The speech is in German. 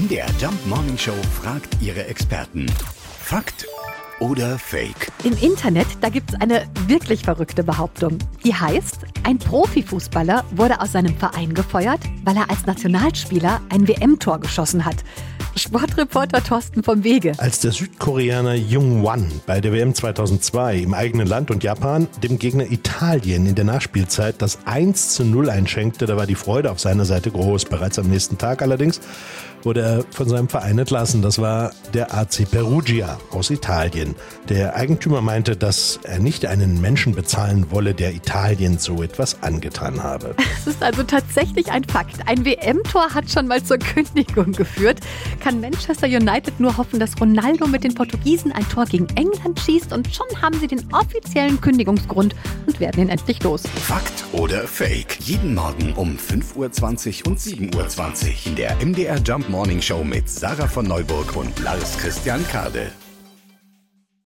MDR Jump Morning Show fragt ihre Experten. Fakt oder Fake? Im Internet, da gibt es eine wirklich verrückte Behauptung. Die heißt, ein Profifußballer wurde aus seinem Verein gefeuert, weil er als Nationalspieler ein WM-Tor geschossen hat. Sportreporter Thorsten vom Wege. Als der Südkoreaner Jung Wan bei der WM 2002 im eigenen Land und Japan dem Gegner Italien in der Nachspielzeit das 1 zu 0 einschenkte, da war die Freude auf seiner Seite groß. Bereits am nächsten Tag allerdings wurde er von seinem Verein entlassen. Das war der AC Perugia aus Italien. Der Eigentümer meinte, dass er nicht einen Menschen bezahlen wolle, der Italien so etwas angetan habe. Es ist also tatsächlich ein Fakt. Ein WM-Tor hat schon mal zur Kündigung geführt. Kann Manchester United nur hoffen, dass Ronaldo mit den Portugiesen ein Tor gegen England schießt und schon haben sie den offiziellen Kündigungsgrund und werden ihn endlich los. Fakt oder Fake? Jeden Morgen um 5.20 Uhr und 7.20 Uhr in der MDR Jump Morning Show mit Sarah von Neuburg und Lars Christian Kade.